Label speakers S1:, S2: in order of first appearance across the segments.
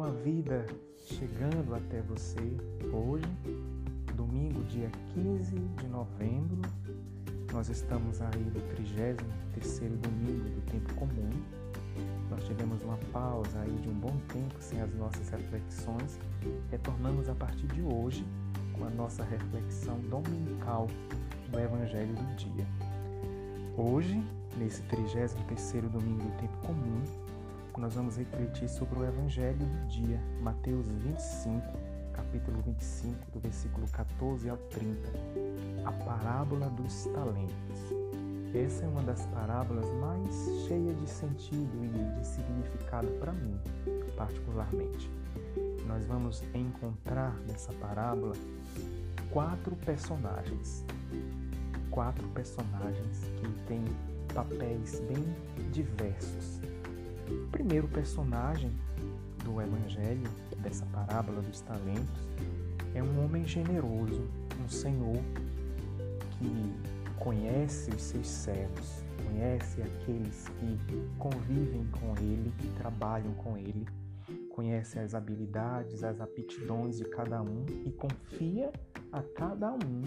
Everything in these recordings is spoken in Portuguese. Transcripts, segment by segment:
S1: com a vida chegando até você hoje, domingo, dia 15 de novembro. Nós estamos aí no 33 domingo do tempo comum. Nós tivemos uma pausa aí de um bom tempo sem as nossas reflexões. Retornamos a partir de hoje com a nossa reflexão dominical do Evangelho do dia. Hoje, nesse 33 domingo do tempo comum, nós vamos refletir sobre o Evangelho do dia, Mateus 25, capítulo 25, do versículo 14 ao 30, a parábola dos talentos. Essa é uma das parábolas mais cheias de sentido e de significado para mim, particularmente. Nós vamos encontrar nessa parábola quatro personagens. Quatro personagens que têm papéis bem diversos o primeiro personagem do Evangelho, dessa parábola dos talentos, é um homem generoso, um senhor que conhece os seus servos, conhece aqueles que convivem com ele, que trabalham com ele, conhece as habilidades, as aptidões de cada um e confia a cada um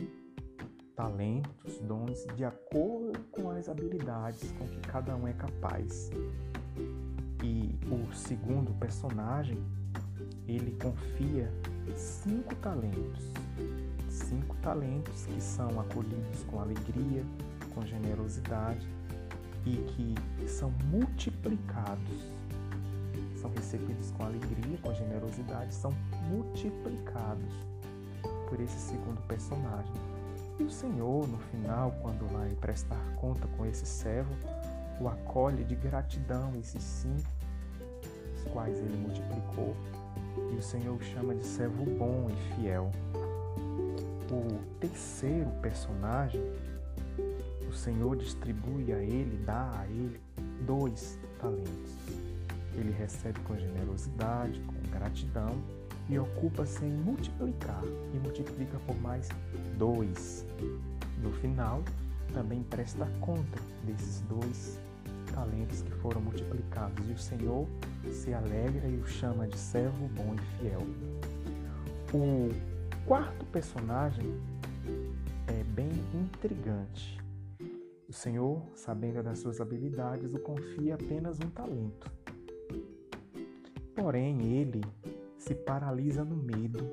S1: talentos, dons de acordo com as habilidades com que cada um é capaz. E o segundo personagem, ele confia cinco talentos. Cinco talentos que são acolhidos com alegria, com generosidade e que são multiplicados. São recebidos com alegria, com generosidade, são multiplicados por esse segundo personagem. E o Senhor, no final, quando vai prestar conta com esse servo, o acolhe de gratidão, esses cinco, os quais ele multiplicou, e o Senhor o chama de servo bom e fiel. O terceiro personagem, o Senhor distribui a ele, dá a ele dois talentos. Ele recebe com generosidade, com gratidão e ocupa-se em multiplicar e multiplica por mais dois. No final, também presta conta desses dois talentos que foram multiplicados, e o Senhor se alegra e o chama de servo bom e fiel. O quarto personagem é bem intrigante. O Senhor, sabendo das suas habilidades, o confia apenas um talento. Porém, ele se paralisa no medo,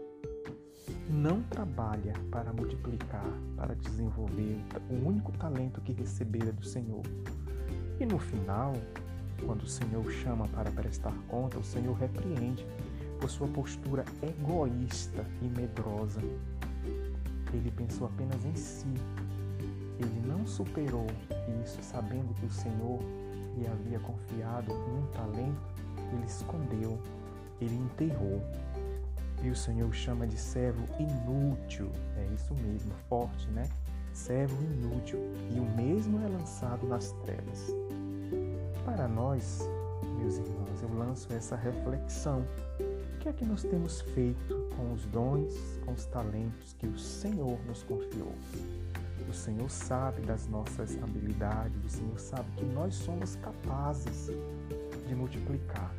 S1: não trabalha para multiplicar, para desenvolver o único talento que recebera do Senhor, e no final, quando o Senhor chama para prestar conta, o Senhor repreende por sua postura egoísta e medrosa. Ele pensou apenas em si. Ele não superou isso, sabendo que o Senhor lhe havia confiado um talento, ele escondeu, ele enterrou. E o Senhor chama de servo inútil. É isso mesmo, forte, né? servo inútil, e o mesmo é lançado nas trevas. Para nós, meus irmãos, eu lanço essa reflexão. O que é que nós temos feito com os dons, com os talentos que o Senhor nos confiou? O Senhor sabe das nossas habilidades, o Senhor sabe que nós somos capazes de multiplicar.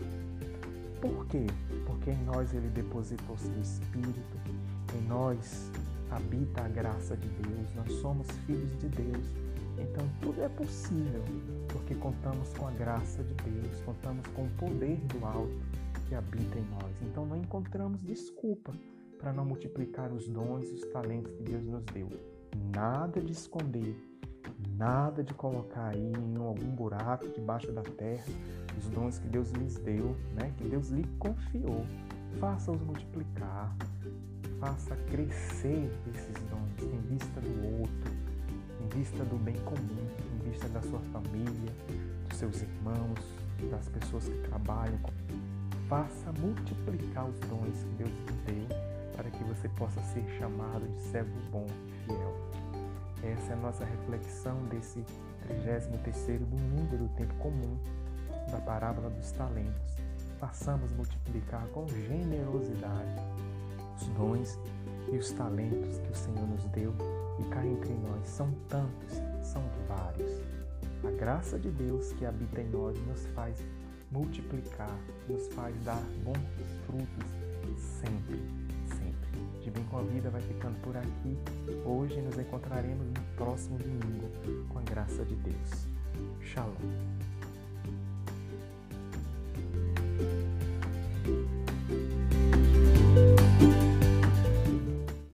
S1: Por quê? Porque em nós Ele depositou seu Espírito, em nós habita a graça de Deus, nós somos filhos de Deus. Então tudo é possível, porque contamos com a graça de Deus, contamos com o poder do alto que habita em nós. Então não encontramos desculpa para não multiplicar os dons e os talentos que Deus nos deu. Nada de esconder, nada de colocar aí em algum buraco debaixo da terra os dons que Deus lhes deu, né? que Deus lhe confiou. Faça-os multiplicar, faça crescer esses dons em vista do outro, em vista do bem comum, em vista da sua família, dos seus irmãos, das pessoas que trabalham. Faça multiplicar os dons que Deus lhe deu para que você possa ser chamado de servo bom e fiel. Essa é a nossa reflexão desse 33º domingo do tempo comum da parábola dos talentos. Passamos multiplicar com generosidade os dons e os talentos que o Senhor nos deu e cá entre nós são tantos, são vários. A graça de Deus que habita em nós nos faz multiplicar, nos faz dar bons frutos sempre. De bem com a vida vai ficando por aqui. Hoje nos encontraremos no próximo domingo, com a graça de Deus. Shalom.